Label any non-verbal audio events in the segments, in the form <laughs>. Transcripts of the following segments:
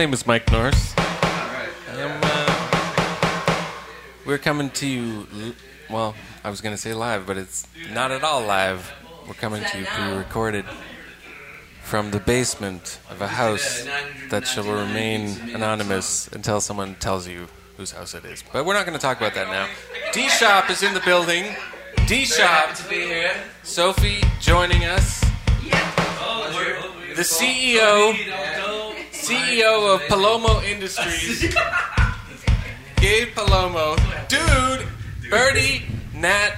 name is Mike Nourse. I'm, uh, we're coming to you, l- well, I was going to say live, but it's not at all live. We're coming to you pre recorded from the basement of a house that shall remain anonymous until someone tells you whose house it is. But we're not going to talk about that now. D Shep is in the building. D Shep. Sophie joining us. The CEO, CEO of Palomo Industries, Gabe Palomo, dude, Birdie, Nat.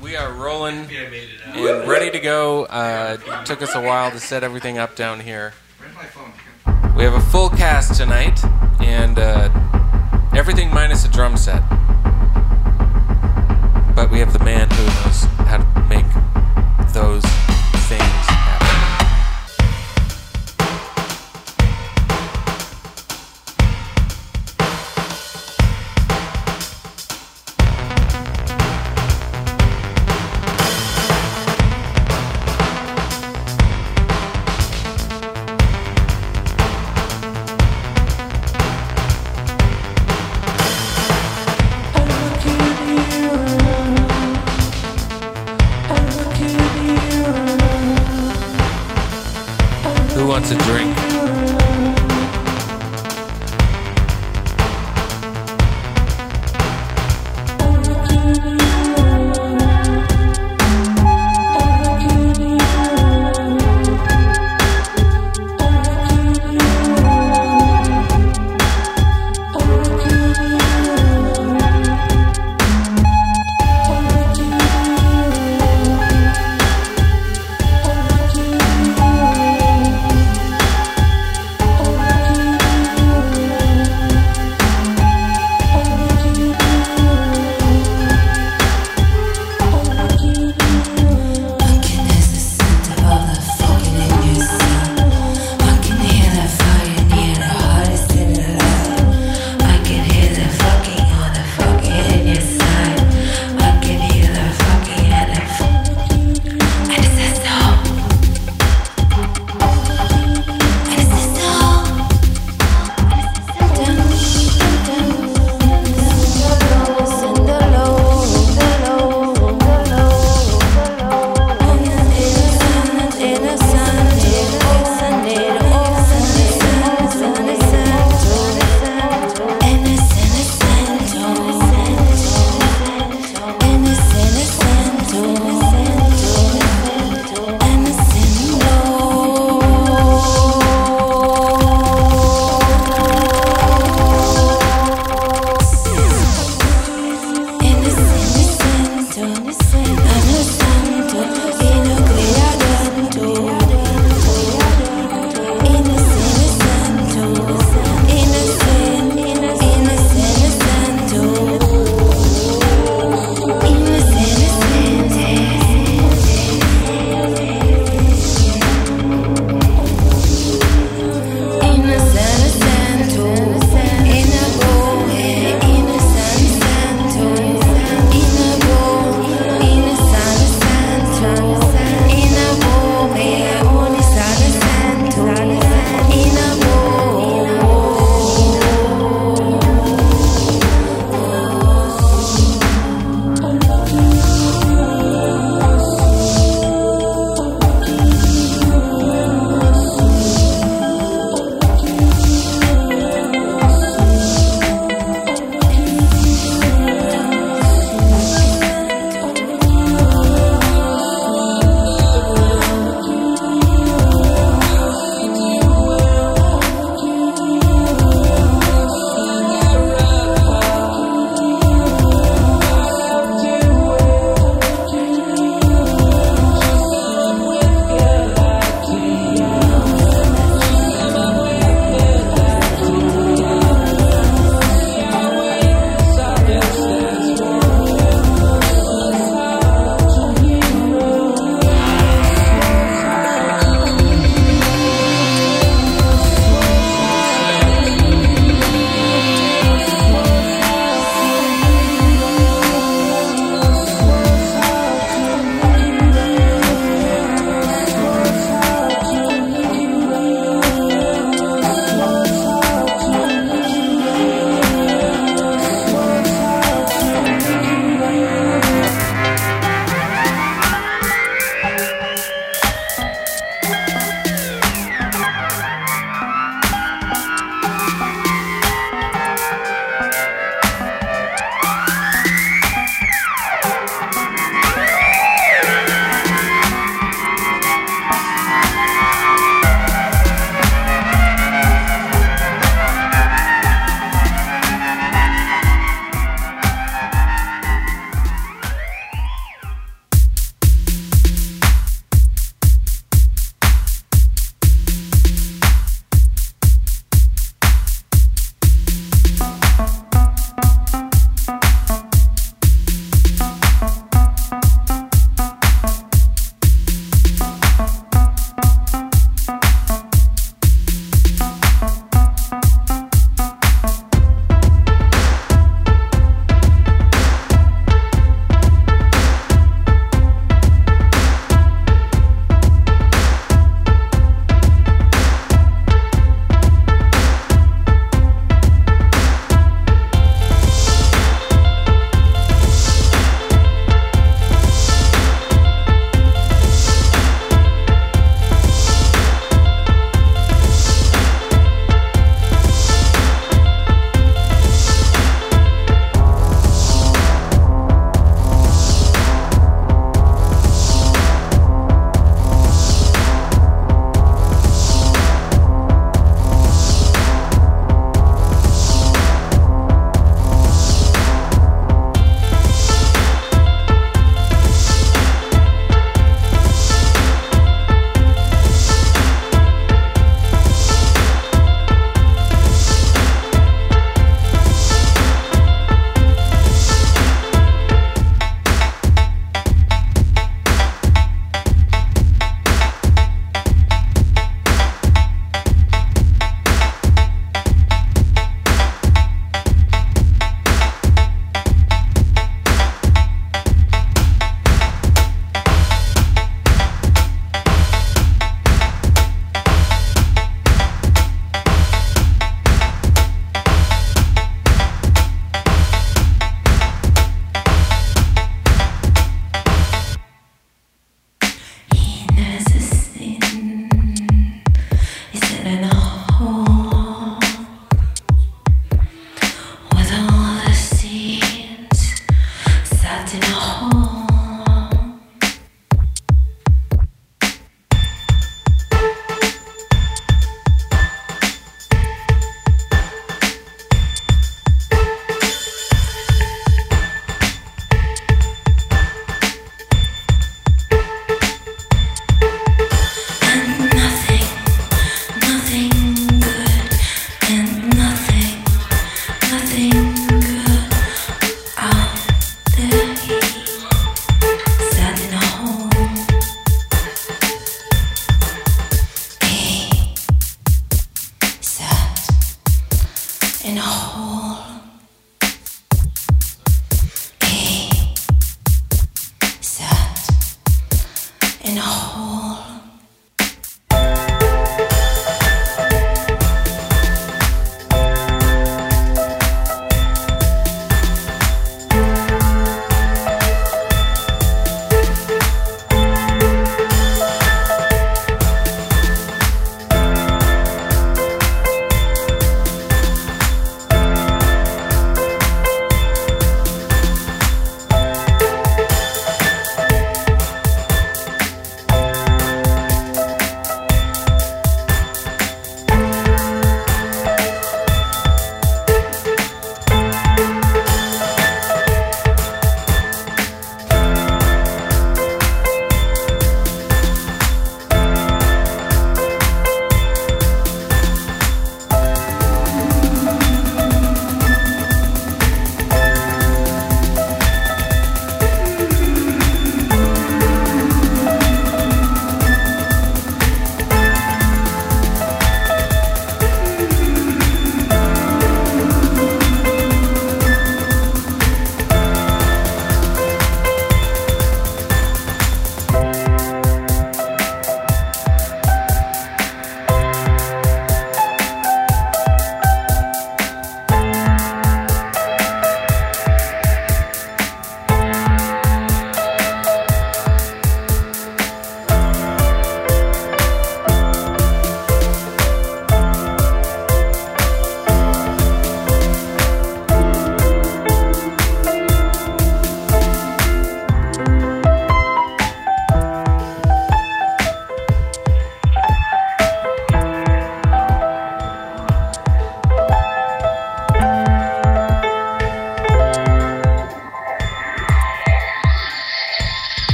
We are rolling and ready to go. Uh, took us a while to set everything up down here. We have a full cast tonight, and uh, everything minus a drum set. But we have the man who knows how to make those things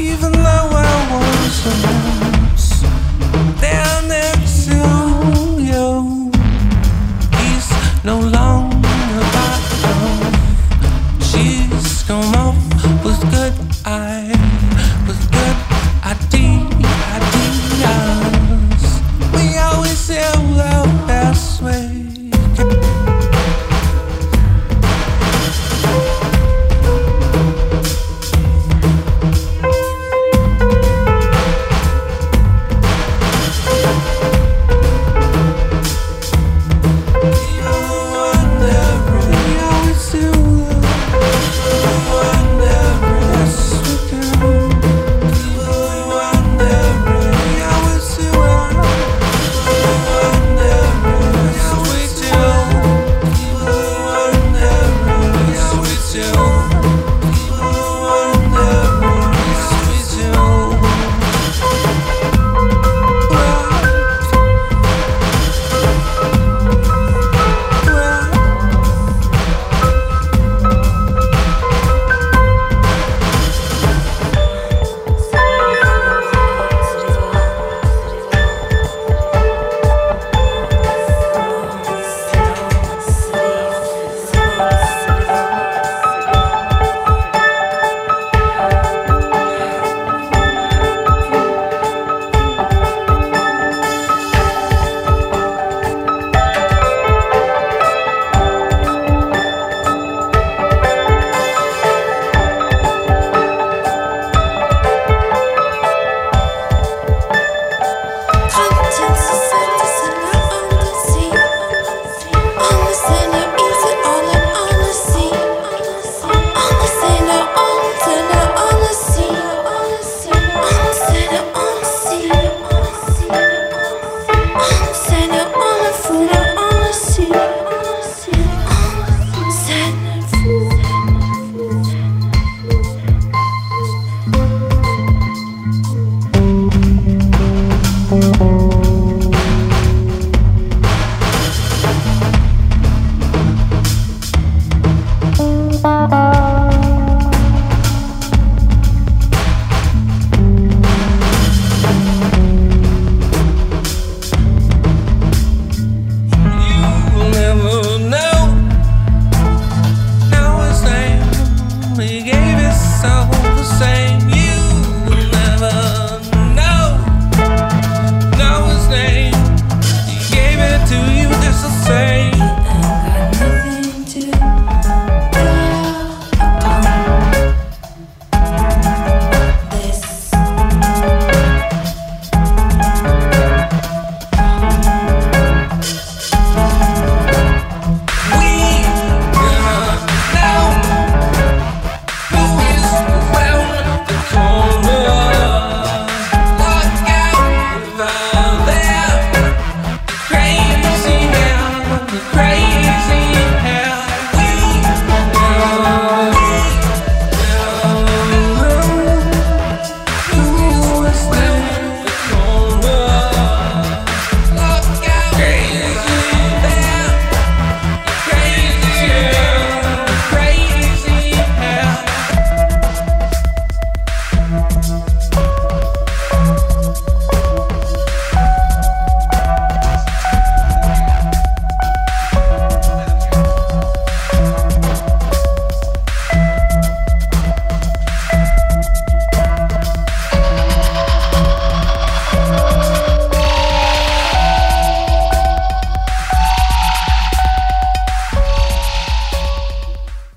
even though I was once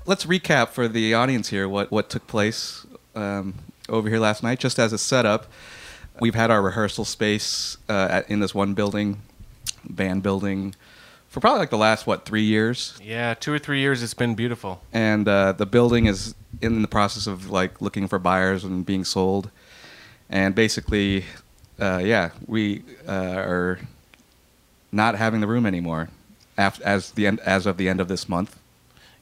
let's recap for the audience here what what took place um, over here last night. Just as a setup, we've had our rehearsal space uh, at, in this one building, band building, for probably like the last what three years, Yeah, two or three years. It's been beautiful. and uh, the building is in the process of like looking for buyers and being sold, and basically, uh, yeah, we uh, are not having the room anymore. After, as the end, as of the end of this month,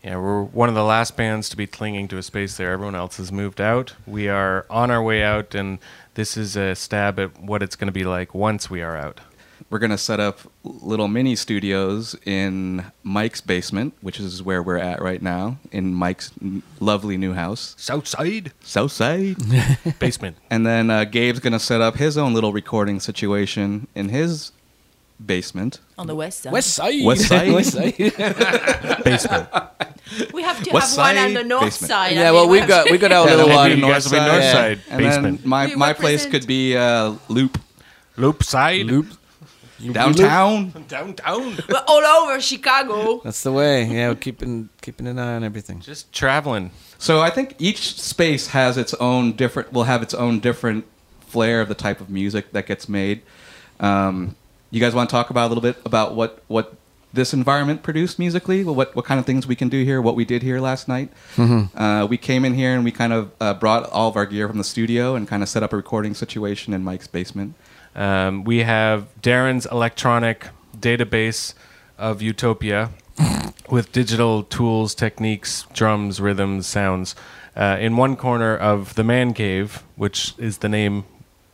Yeah, we're one of the last bands to be clinging to a space there. Everyone else has moved out. We are on our way out, and this is a stab at what it's going to be like once we are out. we're going to set up little mini studios in Mike's basement, which is where we're at right now, in Mike's n- lovely new house, Southside Southside. <laughs> basement. and then uh, Gabe's going to set up his own little recording situation in his basement. on the west side. West Side. West <laughs> Side? West Side. <laughs> Basement. We have to West have one on the north basement. side. yeah, I well, we've got we got our little one. maybe you guys will be north north side. side And basement. then my, We my place could be uh, Loop Loop side. Loop. downtown. Downtown. <laughs> We're all over Chicago. That's the way. Yeah, we're keeping keeping an eye on everything. Just traveling. So I think each space has its own different. Will have its own different flair of the type of music that gets made. Um, you guys want to talk about a little bit about what what this environment produced musically? What what kind of things we can do here? What we did here last night? Uh, we came in here and we kind of uh, brought all of our gear from the studio and kind of set up a recording situation in Mike's basement. Um, we have Darren's electronic database of Utopia <laughs> with digital tools, techniques, drums, rhythms, sounds. Uh, in one corner of the man cave, which is the name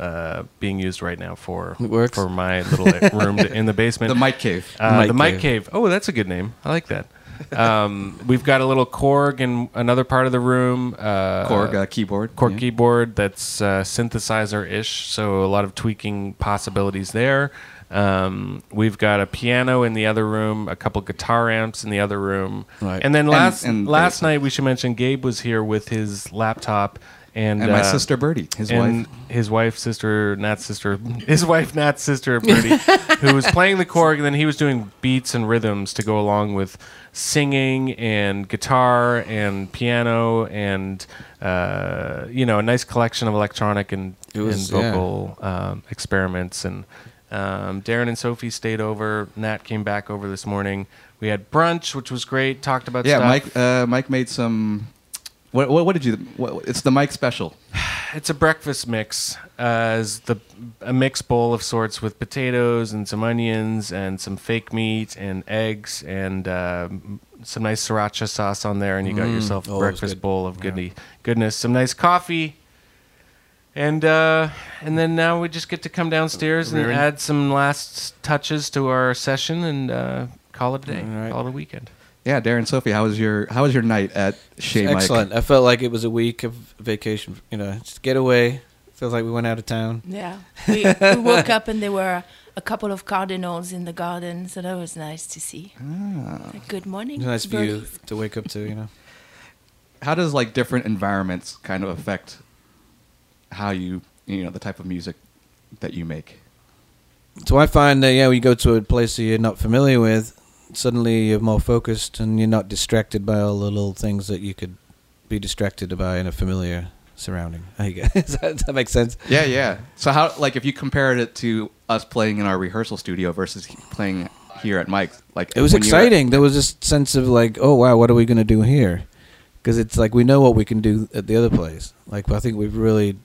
uh, being used right now for works. for my little room in the basement. The Mike Cave. Uh, Mike the Mike Cave. Cave. Oh, that's a good name. I like that. Um, <laughs> we've got a little Korg in another part of the room. Uh, Korg uh, keyboard. Korg yeah. keyboard that's uh, synthesizer ish, so a lot of tweaking possibilities there. Um, we've got a piano in the other room, a couple guitar amps in the other room, Right. and then last and last night we should mention Gabe was here with his laptop and, And my uh, sister Birdie, his and wife. his wife, sister, Nat's sister, <laughs> his wife, Nat's sister, Birdie, who was playing the Korg, and then he was doing beats and rhythms to go along with singing and guitar and piano and uh, you know a nice collection of electronic and, was- and vocal um, experiments. And um, Darren and Sophie stayed over. Nat came back over this morning. We had brunch, which was great. Talked about Yeah, stuff. Mike. Uh, Mike made some. What, what, what did you? What, it's the Mike special. <sighs> It's a breakfast mix, uh, as the a mixed bowl of sorts with potatoes and some onions and some fake meat and eggs and uh, some nice sriracha sauce on there, and you got yourself a Oh, breakfast bowl of goodie, goodness. Some nice coffee, and uh, and then now we just get to come downstairs and Rearing. add some last touches to our session and uh, call it a day, All right. call it a weekend. Yeah, Darren, Sophie, how was your how was your night at Chez Mike? Excellent. I felt like it was a week of vacation. You know, just get away. Feels like we went out of town. Yeah. We, we <laughs> woke up and there were a couple of cardinals in the garden, so that was nice to see. Ah. Good morning. It was nice view birdies. to wake up to. You know. How does like different environments kind of affect how you you know the type of music that you make? So I find that yeah, when you go to a place that you're not familiar with, suddenly you're more focused and you're not distracted by all the little things that you could be distracted by in a familiar surrounding. <laughs> Does that, does that make sense? Yeah, yeah. So how like if you compared it to us playing in our rehearsal studio versus playing here at Mike's, like It was when you were- exciting. There was this sense of like, oh wow, what are we going to do here? Because it's like we know what we can do at the other place. Like I think we've really,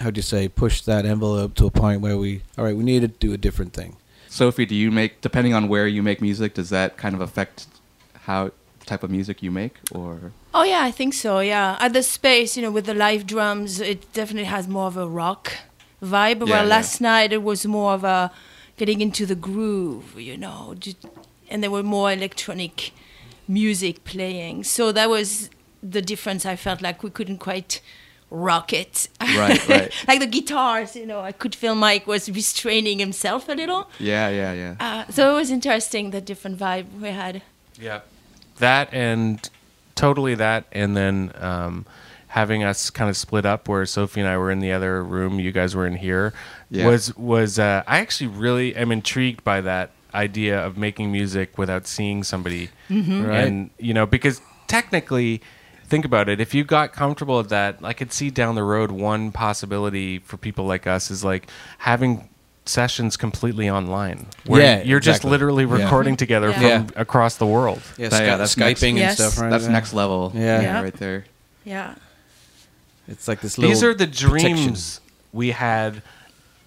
how do you say, pushed that envelope to a point where we, all right, we need to do a different thing. Sophie, do you make depending on where you make music? Does that kind of affect how the type of music you make, or Oh yeah, I think so. Yeah, at the space, you know, with the live drums, it definitely has more of a rock vibe. Yeah, Where yeah. last night it was more of a getting into the groove, you know, and there were more electronic music playing. So that was the difference. I felt like we couldn't quite rock it. Right, right. <laughs> like the guitars, you know, I could feel Mike was restraining himself a little. yeah, yeah, yeah. Uh, so it was interesting the different vibe we had. Yeah, that and totally that, and then um, having us kind of split up, where Sophie and I were in the other room, you guys were in here, Yeah. was was uh, I actually really am intrigued by that idea of making music without seeing somebody, Right. and you know because technically, think about it. If you got comfortable with that, I could see down the road one possibility for people like us is like having sessions completely online. Where Yeah, you're just exactly. literally Yeah. recording together Yeah. from across the world. Yeah, That- yeah, that's Skyping next- and Yes. stuff, right? That's Yeah. next level. Yeah. Yeah. right there. Yeah. It's like this little. These are the protection. dreams we had.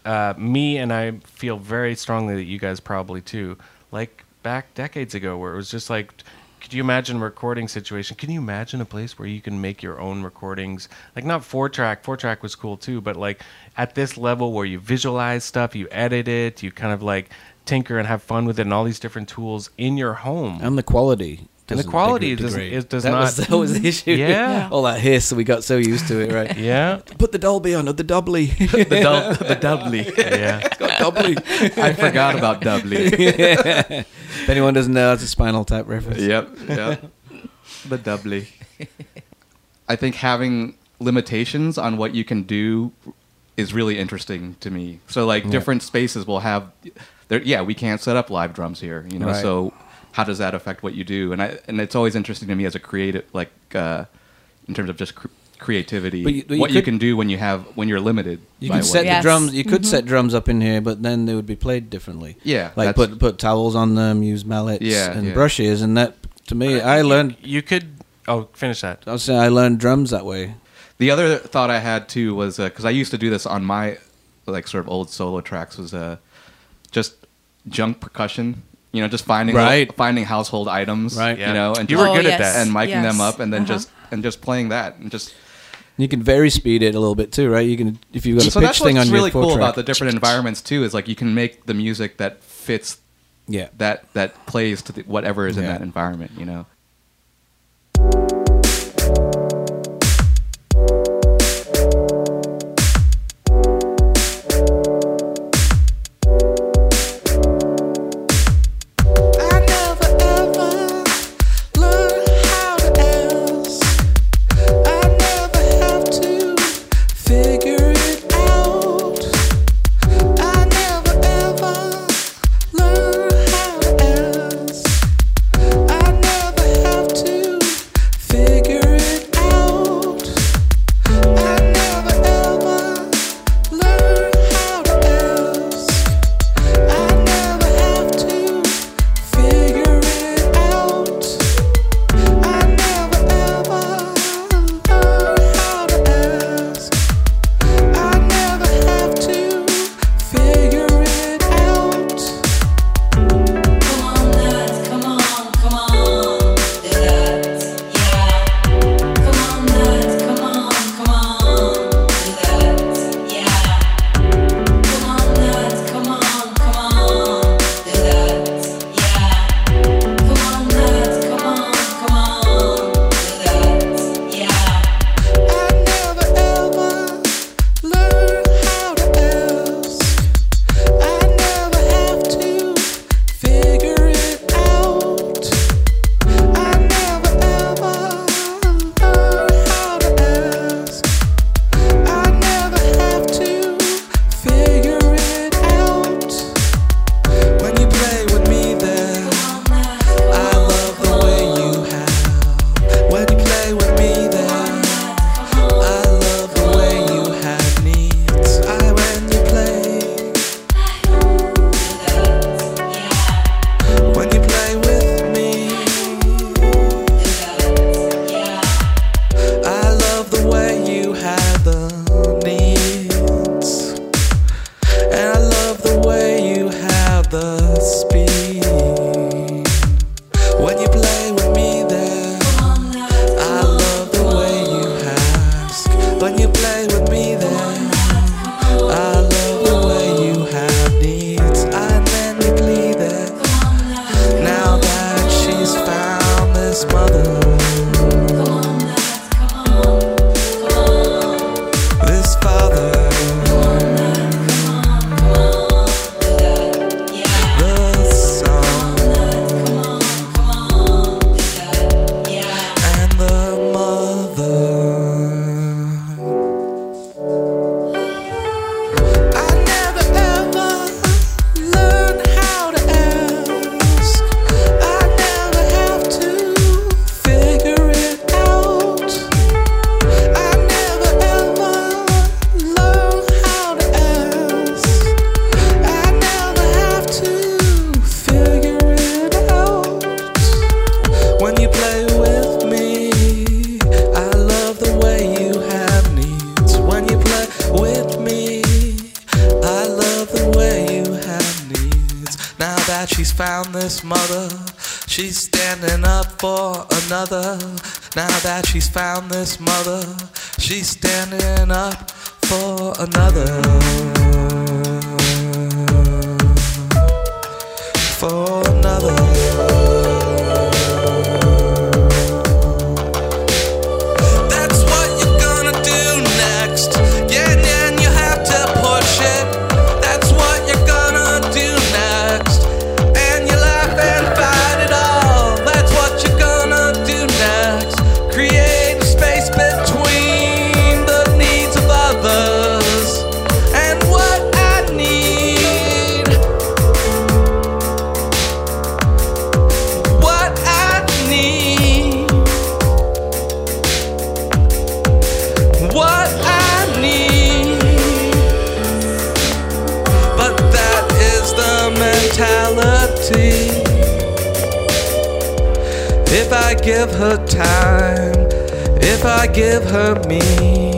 Uh, me and I feel very strongly that you guys probably too. Like back decades ago, where it was just like, could you imagine a recording situation? Can you imagine a place where you can make your own recordings? Like not four track. Four track was cool too, but like at this level where you visualize stuff, you edit it, you kind of like tinker and have fun with it, and all these different tools in your home. And the quality. And the quality degrade- doesn't- degrade. it does that Was, <laughs> that was the issue. Yeah. Yeah. All that hiss, we got so used to it, right? <laughs> yeah, Put the Dolby on, or the Doubly. <laughs> The, dub, the doubly. yeah. got Doubly. I forgot about doubly. if anyone doesn't know, that's a Spinal Tap reference. yep, yep. The doubly. I think having limitations on what you can do is really interesting to me. So like Yeah. different spaces will have there yeah, we can't set up live drums here, you know. Right. So how does that affect what you do? And I and it's always interesting to me as a creative like uh in terms of just cr- creativity But you- but you what you could- can do when you have when you're limited You by could what- set Yes. the drums. You could Mhm. set drums up in here, but then they would be played differently. Yeah, like put put towels on them, use mallets Yeah, and yeah. brushes, and that to me, I learned. You could. Oh, finish that. I was saying I learned drums that way. The other thought I had too was because I used to do this on my like sort of old solo tracks was uh, just junk percussion. You know, just finding Right. finding household items. Right. Yeah. You know, and You just- were Oh, good at yes. that. and miking Yes. them up, and then Uh-huh. just and just playing that, and just. You can vary speed it a little bit too, right? You can if you've got a so pitch that's thing what's on really your four cool track. about the different environments too. Is like you can make the music that fits yeah. that that plays to the, whatever is in that environment. You know. found this mother. She's standing up for another. Now that she's found this mother, she's standing up for another. For give her time, if I give her me.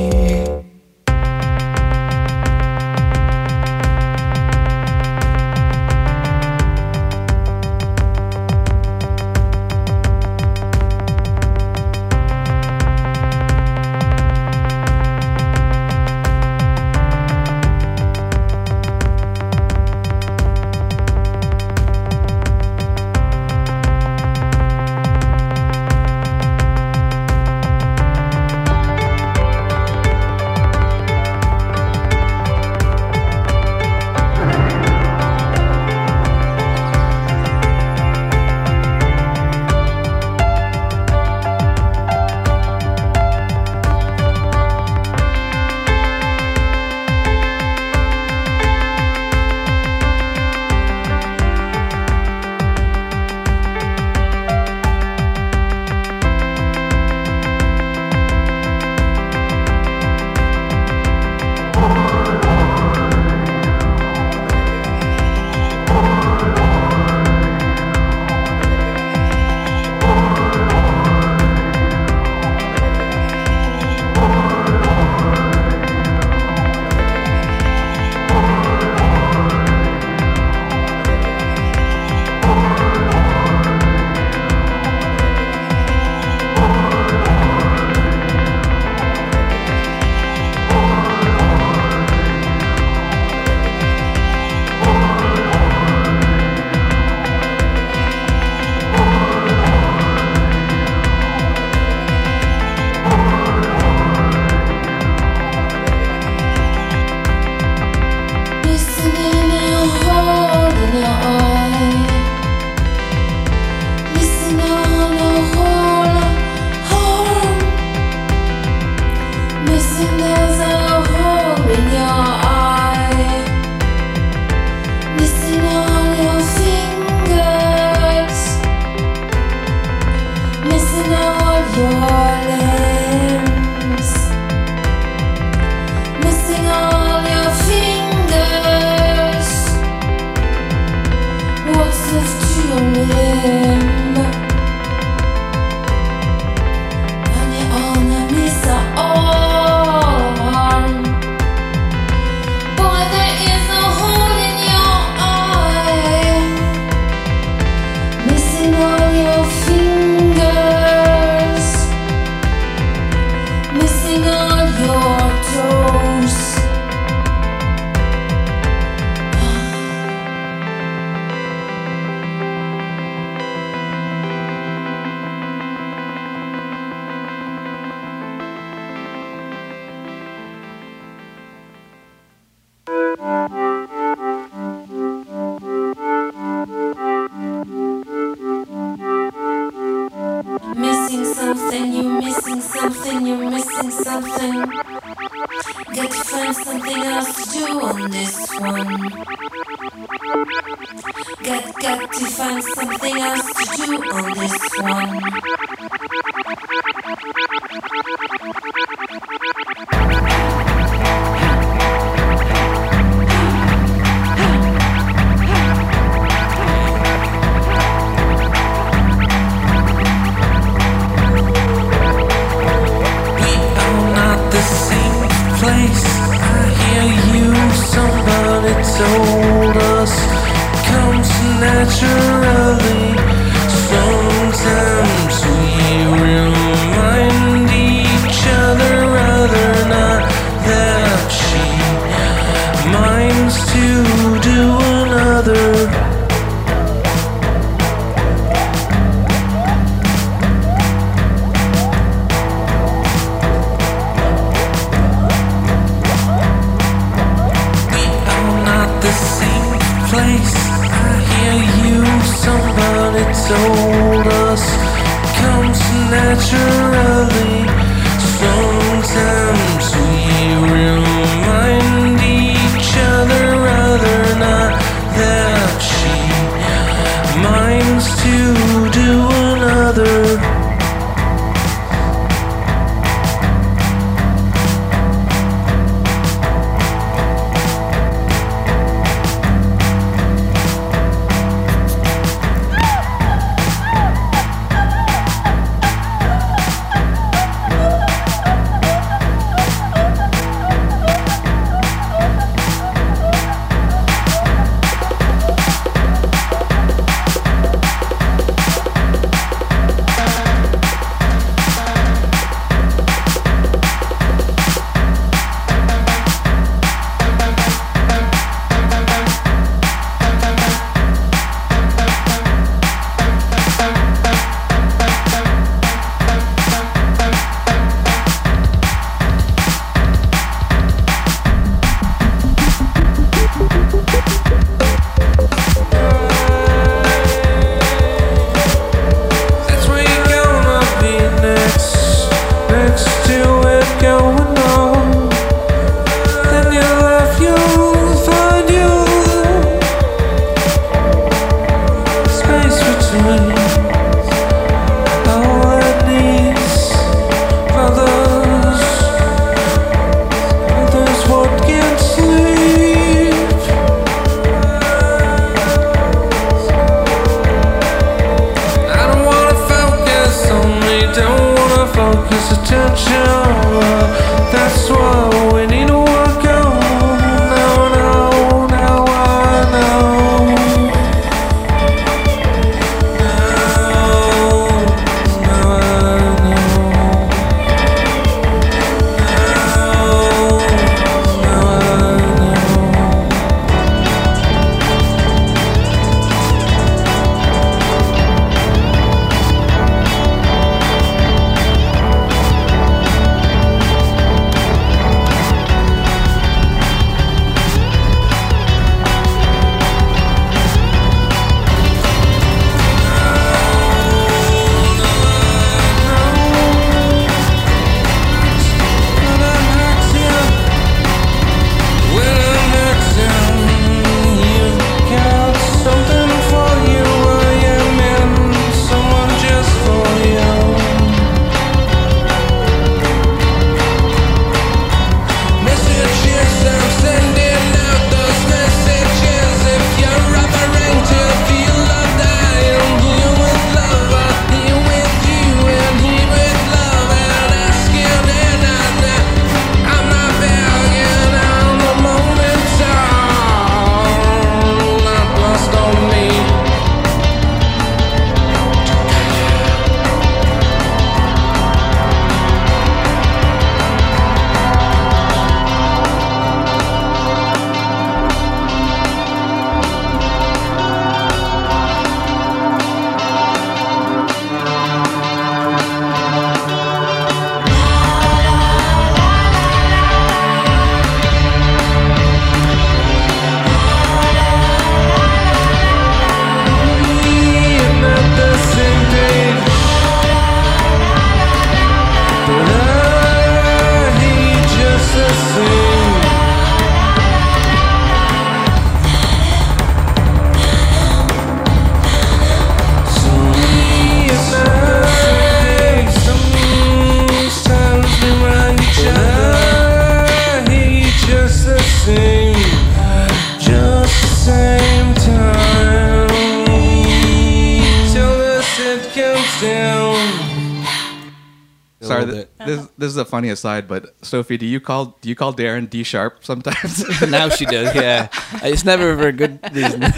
Funny aside, but Sophie, do you call do you call Darren D Shep sometimes? <laughs> now she does, yeah. It's never for a good reason. <laughs>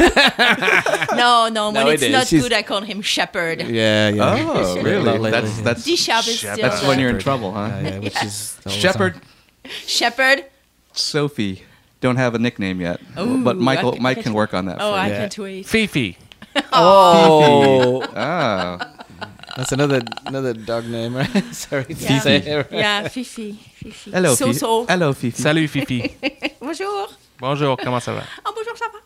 No, no, when No, it's it is. not She's- good, I call him Shepherd. yeah, yeah. oh, really? lot That's that's D Shep is still that's when you're in trouble, huh? Yeah, yeah, which is Shepherd song. Shepherd. Sophie don't have a nickname yet, Ooh, but Michael can- Mike can work on that. Oh, for I you. Yeah. can't wait. <laughs> Fifi. Oh, Ah, that's another another dog name, right? <laughs> Sorry to Yeah. say. it, right? Yeah, Fifi. Fifi. hello, So Fifi. so. Hello, Fifi. Salut Fifi. <laughs> Bonjour. Bonjour, comment ça va? Oh, bonjour, ça va?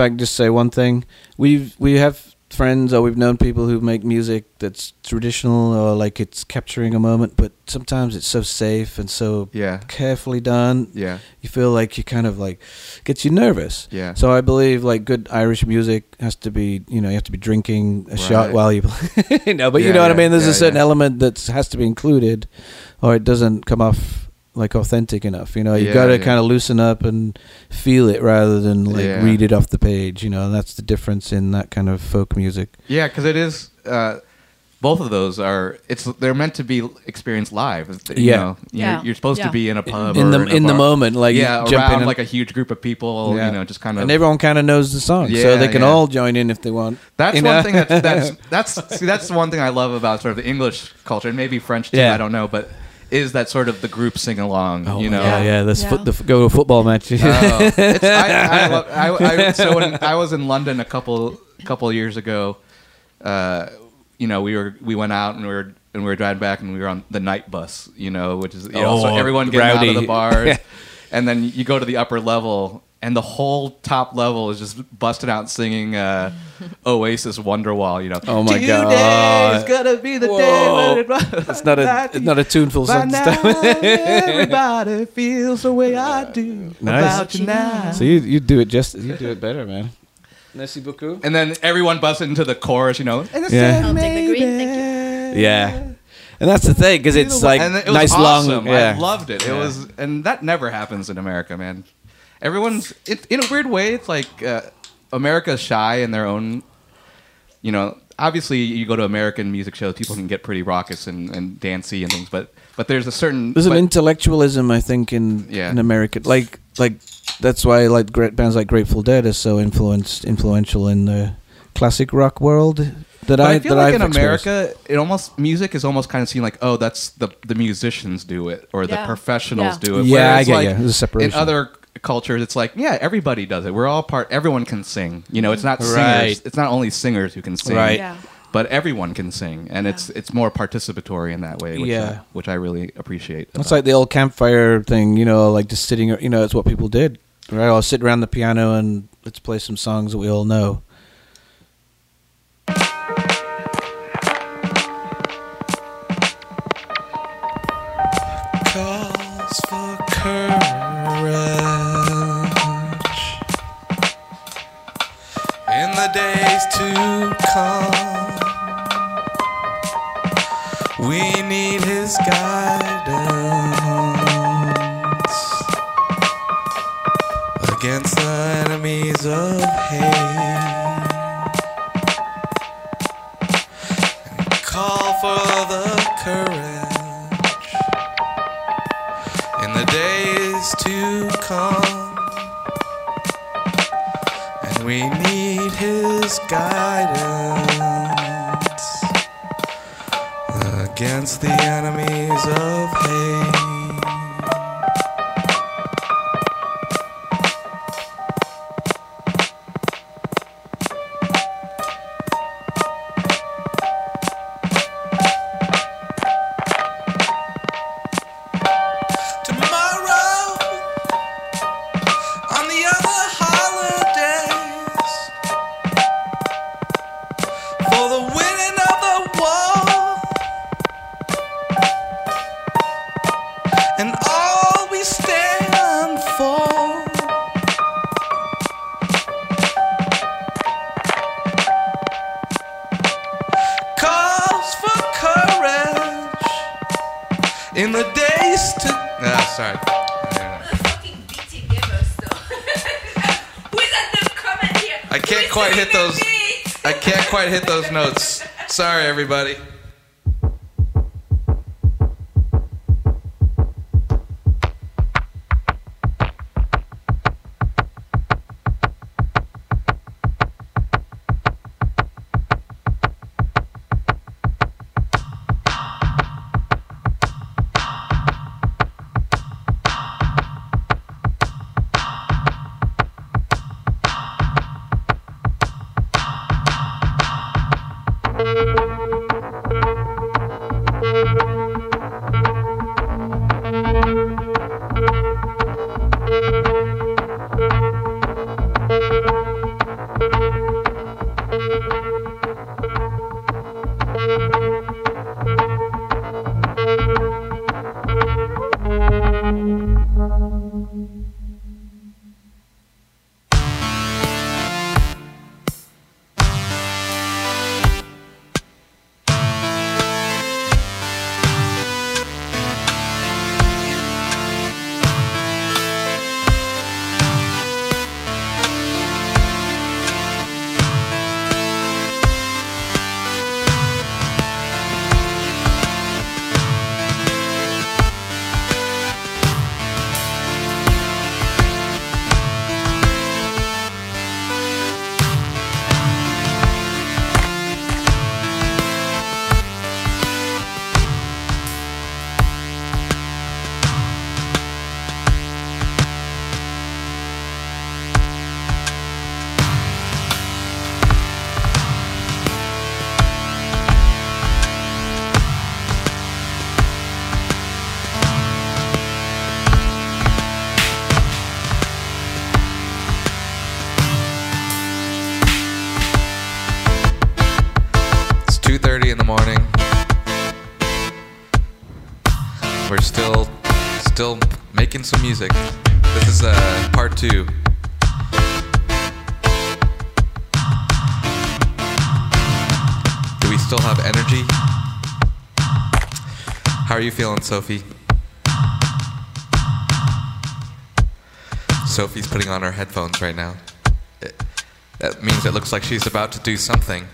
I can just say one thing, we've we have friends or we've known people who make music that's traditional or like it's capturing a moment, but sometimes it's so safe and so Yeah. carefully done. Yeah. You feel like you kind of like gets you nervous. Yeah. So I believe like good Irish music has to be, you know, you have to be drinking a shot while you play. <laughs> no, but you Yeah, know what I mean. There's yeah, a certain yeah. element that has to be included, or it doesn't come off like authentic enough. You know, you Yeah, got to yeah. kind of loosen up and feel it rather than like Yeah. read it off the page. You know, that's the difference in that kind of folk music. Yeah, because it is. Uh, both of those are. It's they're meant to be experienced live. You Yeah. know, you're, Yeah. you're supposed Yeah. to be in a pub in or the in, a in the moment, like yeah, jump around in like a huge group of people. Yeah. You know, just kind of. and everyone kind of knows the song, so they can yeah. all join in if they want. That's one know? thing that's that's <laughs> that's see that's the one thing I love about sort of the English culture and maybe French too. Yeah. I don't know, but is that sort of the group sing along? Oh you know. God, yeah, this Yeah. Foot, the f- go to a football match. It's, I, I, love, I, I, so when I was in London a couple couple years ago, uh, you know, we were we went out and we were and we were driving back and we were on the night bus, you know, which is you know, so Oh, everyone getting out of the bars, <laughs> and then you go to the upper level. And the whole top level is just busting out singing uh, <laughs> Oasis Wonderwall, you know. Oh my Today's God. gonna be the Whoa. day. when it- it's not a it's not a tuneful by sentence. now, everybody <laughs> feels the way I do Nice. about you now. So you you do it just you do it better, man. Merci beaucoup. And then everyone busts into the chorus, you know. And Yeah. I'll take the green, thank Yeah, and that's the thing because it's like it was nice awesome. long. Yeah, I loved it. It Yeah. was, and that never happens in America, man. Everyone's it, in a weird way. It's like uh, America's shy in their own. You know, obviously, you go to American music shows, people can get pretty raucous and, and dancey and things, but but there's a certain There's an intellectualism, I think, in Yeah. in America. Like like that's why like great bands like Grateful Dead is so influenced influential in the classic rock world. That But I, I, feel that like I've in experienced. America, it almost music is almost kind of seen like, oh, that's the the musicians do it or the professionals Yeah. do it. Yeah, I Whereas, get like, you. There's a separation. In other cultures, it's like, yeah, everybody does it. We're all part. Everyone can sing. You know, it's not singers. Right. It's not only singers who can sing. Right. Yeah. But everyone can sing, and it's it's more participatory in that way, which Yeah. I, which I really appreciate. It's like the old campfire thing, you know, like just sitting. You know, it's what people did. Right, I'll sit around the piano and let's play some songs that we all know. Days to come. We need his guidance against the enemies of hate. Call for the courage in the days to come. And we need his guidance against the enemies of hate. Everybody. Music. This is uh, part 2. Do we still have energy? How are you feeling, Sophie? Sophie's putting on her headphones right now. It, that means it looks like she's about to do something.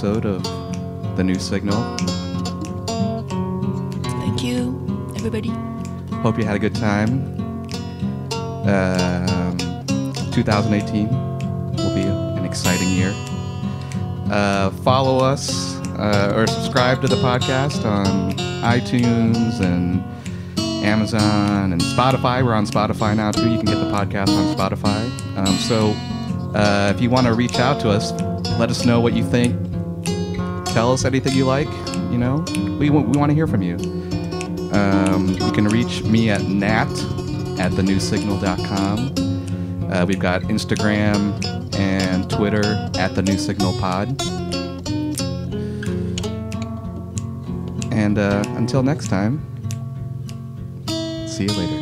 episode of The New Signal. Thank you, everybody. Hope you had a good time. Um, 2018 will be an exciting year. Uh, follow us uh, or subscribe to the podcast on iTunes and Amazon and Spotify. We're on Spotify now too. You can get the podcast on Spotify. Um, so uh, if you want to reach out to us, let us know what you think Tell us anything you like. You know, we, we want to hear from you. Um, you can reach me at nat at thenewsignal.com. Uh, we've got Instagram and Twitter at the New Signal Pod. And uh, until next time, see you later.